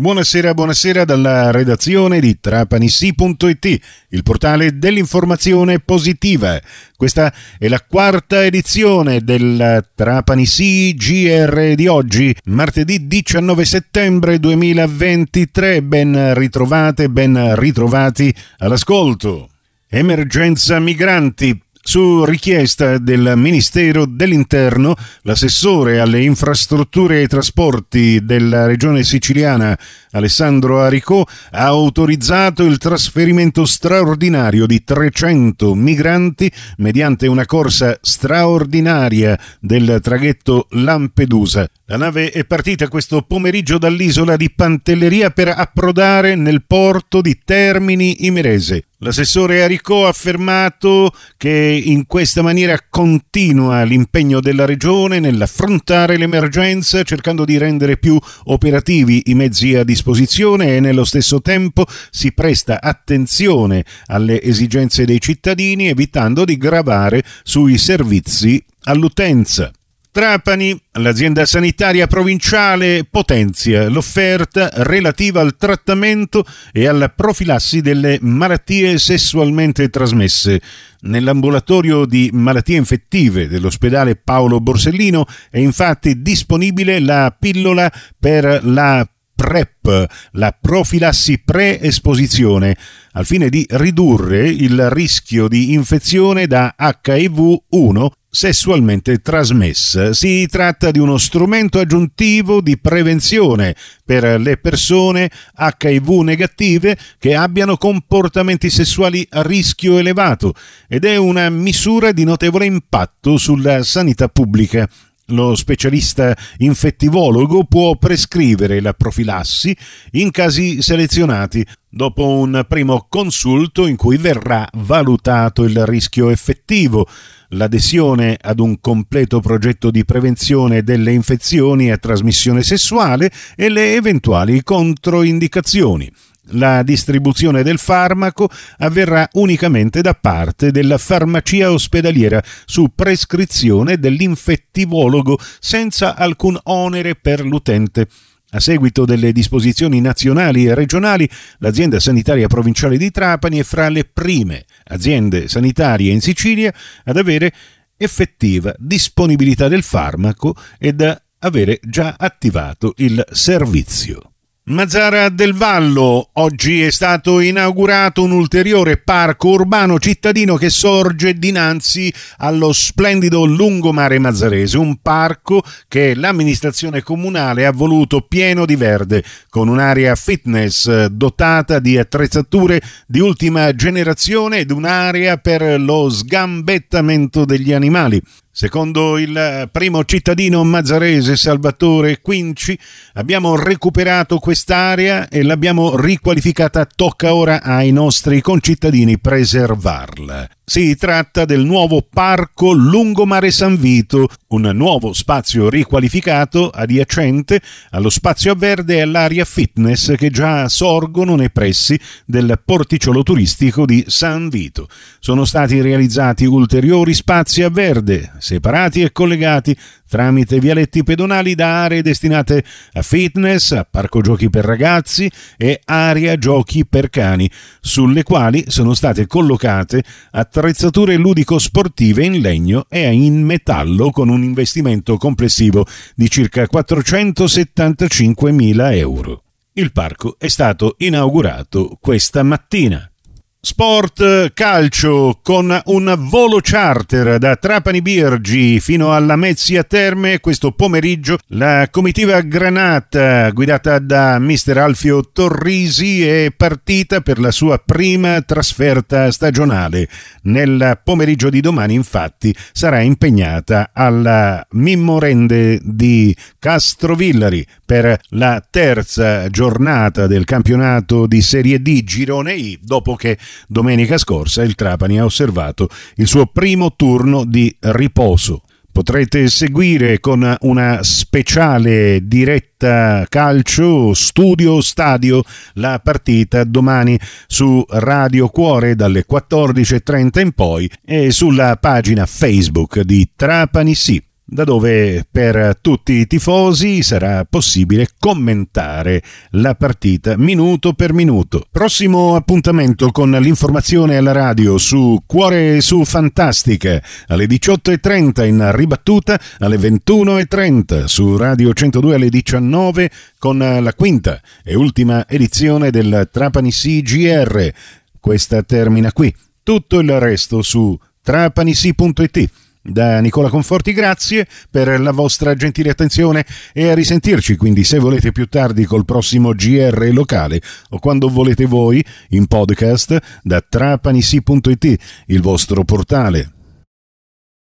Buonasera, buonasera dalla redazione di trapanissi.it, il portale dell'informazione positiva. Questa è la quarta edizione del Trapanissi GR di oggi, martedì 19 settembre 2023. Ben ritrovate, ben ritrovati all'ascolto. Emergenza migranti su richiesta del Ministero dell'Interno, l'assessore alle infrastrutture e trasporti della regione siciliana, Alessandro Aricò, ha autorizzato il trasferimento straordinario di 300 migranti mediante una corsa straordinaria del traghetto Lampedusa. La nave è partita questo pomeriggio dall'isola di Pantelleria per approdare nel porto di Termini Imerese. L'assessore Aricò ha affermato che in questa maniera continua l'impegno della Regione nell'affrontare l'emergenza cercando di rendere più operativi i mezzi a disposizione e nello stesso tempo si presta attenzione alle esigenze dei cittadini evitando di gravare sui servizi all'utenza. Trapani, l'azienda sanitaria provinciale potenzia l'offerta relativa al trattamento e alla profilassi delle malattie sessualmente trasmesse. Nell'ambulatorio di malattie infettive dell'ospedale Paolo Borsellino è infatti disponibile la pillola per la PrEP, la profilassi pre-esposizione, al fine di ridurre il rischio di infezione da HIV-1 sessualmente trasmessa. Si tratta di uno strumento aggiuntivo di prevenzione per le persone HIV negative che abbiano comportamenti sessuali a rischio elevato ed è una misura di notevole impatto sulla sanità pubblica. Lo specialista infettivologo può prescrivere la profilassi in casi selezionati dopo un primo consulto in cui verrà valutato il rischio effettivo, l'adesione ad un completo progetto di prevenzione delle infezioni a trasmissione sessuale e le eventuali controindicazioni la distribuzione del farmaco avverrà unicamente da parte della farmacia ospedaliera su prescrizione dell'infettivologo senza alcun onere per l'utente. A seguito delle disposizioni nazionali e regionali, l'azienda sanitaria provinciale di Trapani è fra le prime aziende sanitarie in Sicilia ad avere effettiva disponibilità del farmaco e da avere già attivato il servizio. Mazzara del Vallo. Oggi è stato inaugurato un ulteriore parco urbano cittadino che sorge dinanzi allo splendido lungomare mazzarese, un parco che l'amministrazione comunale ha voluto pieno di verde, con un'area fitness dotata di attrezzature di ultima generazione ed un'area per lo sgambettamento degli animali. Secondo il primo cittadino mazzarese Salvatore Quinci, abbiamo recuperato quest'area e l'abbiamo riqualificata. Tocca ora ai nostri concittadini preservarla. Si tratta del nuovo parco Lungomare San Vito, un nuovo spazio riqualificato adiacente allo spazio a verde e all'area fitness che già sorgono nei pressi del porticciolo turistico di San Vito. Sono stati realizzati ulteriori spazi a verde, separati e collegati tramite vialetti pedonali da aree destinate a fitness, a parco giochi per ragazzi e area giochi per cani, sulle quali sono state collocate attrezzature ludico-sportive in legno e in metallo con un investimento complessivo di circa 475.000 euro. Il parco è stato inaugurato questa mattina. Sport calcio con un volo charter da Trapani Birgi fino alla Mezzia Terme questo pomeriggio la comitiva Granata guidata da mister Alfio Torrisi è partita per la sua prima trasferta stagionale. Nel pomeriggio di domani infatti sarà impegnata alla Mimmorende di Castrovillari per la terza giornata del campionato di Serie D Girone I dopo che domenica scorsa il Trapani ha osservato il suo primo turno di riposo. Potrete seguire con una speciale diretta calcio studio stadio la partita domani su Radio Cuore dalle 14.30 in poi e sulla pagina Facebook di Trapani Sì. Da dove per tutti i tifosi sarà possibile commentare la partita minuto per minuto. Prossimo appuntamento con l'informazione alla radio su Cuore su Fantastica alle 18.30 in ribattuta alle 21.30 su Radio 102 alle 19 con la quinta e ultima edizione del Trapani CGR. Questa termina qui. Tutto il resto su trapanisi.it. Da Nicola Conforti grazie per la vostra gentile attenzione e a risentirci quindi se volete più tardi col prossimo GR locale o quando volete voi in podcast da trapanisi.it, il vostro portale